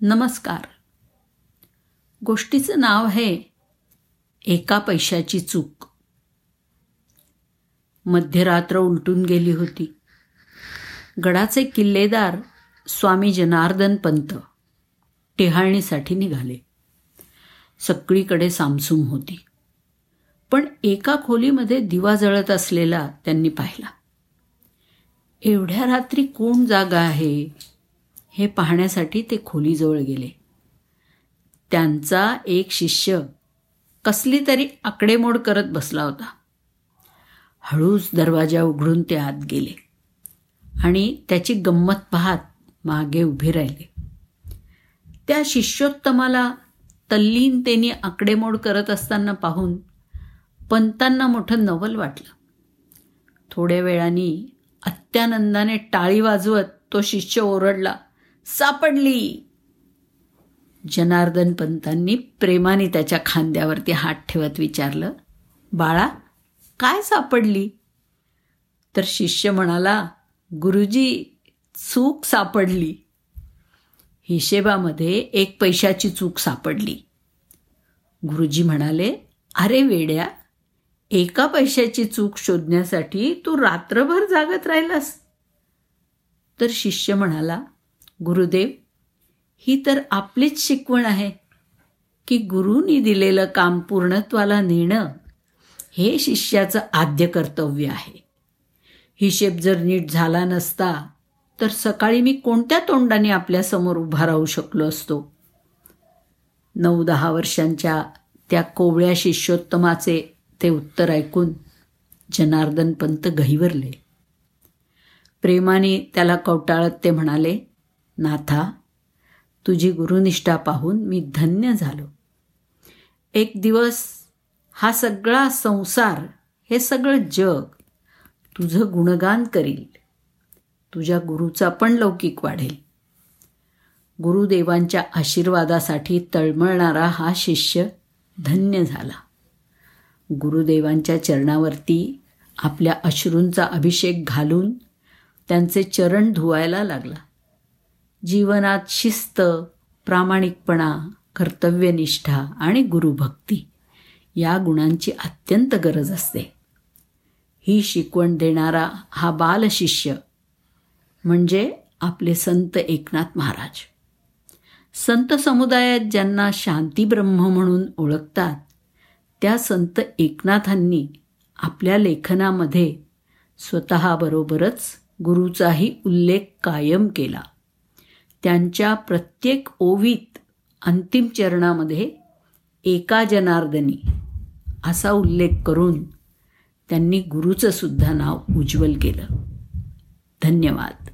नमस्कार. गोष्टीचं नाव आहे एका पैशाची चूक. मध्यरात्र उलटून गेली होती. गडाचे किल्लेदार स्वामी जनार्दन पंत टेहाळणीसाठी निघाले. सगळीकडे सामसूम होती. पण एका खोलीमध्ये दिवा जळत असलेला त्यांनी पाहिला. एवढ्या रात्री कोण जागा आहे? हे पाहण्यासाठी ते खोलीजवळ गेले. त्यांचा एक शिष्य कसली तरी आकडेमोड करत बसला होता. हळूच दरवाजा उघडून ते आत गेले आणि त्याची गंमत पाहत मागे उभे राहिले. त्या शिष्योत्तमाला तल्लीनतेने आकडेमोड करत असताना पाहून पंतांना मोठं नवल वाटलं. थोड्या वेळाने अत्यानंदाने टाळी वाजवत तो शिष्य ओरडला सापडली. जनार्दन पंतांनी प्रेमाने त्याच्या खांद्यावरती हात ठेवत विचारलं बाळा काय सापडली? तर शिष्य म्हणाला गुरुजी चूक सापडली. हिशेबामध्ये एक पैशाची चूक सापडली. गुरुजी म्हणाले अरे वेड्या एका पैशाची चूक शोधण्यासाठी तू रात्रभर जागत राहिलास. तर शिष्य म्हणाला गुरुदेव ही तर आपलीच शिकवण आहे की गुरुनी दिलेलं काम पूर्णत्वाला नेणं हे शिष्याचं आद्य कर्तव्य आहे. हिशेब जर नीट झाला नसता तर सकाळी मी कोणत्या तोंडाने आपल्यासमोर उभा राहू शकलो असतो? नऊ दहा वर्षांच्या त्या कोवळ्या शिष्योत्तमाचे ते उत्तर ऐकून जनार्दन पंत गहिवरले प्रेमाने त्याला कवटाळत ते म्हणाले नाथा तुझी गुरुनिष्ठा पाहून मी धन्य झालो. एक दिवस हा सगळा संसार हे सगळं जग तुझं गुणगान करील. तुझ्या गुरुचा पण लौकिक वाढेल. गुरुदेवांच्या आशीर्वादासाठी तळमळणारा हा शिष्य धन्य झाला. गुरुदेवांच्या चरणावरती आपल्या अश्रूंचा अभिषेक घालून त्यांचे चरण धुवायला लागला. जीवनात शिस्त प्रामाणिकपणा कर्तव्यनिष्ठा आणि गुरुभक्ती या गुणांची अत्यंत गरज असते. ही शिकवण देणारा हा बालशिष्य म्हणजे आपले संत एकनाथ महाराज. संत समुदायात ज्यांना शांतीब्रह्म म्हणून ओळखतात त्या संत एकनाथांनी आपल्या लेखनामध्ये स्वतःबरोबरच गुरुचाही उल्लेख कायम केला. त्यांच्या प्रत्येक ओवीत अंतिम चरणामध्ये एका जनार्दनी असा उल्लेख करून त्यांनी गुरुचं सुद्धा नाव उज्ज्वल केलं. धन्यवाद.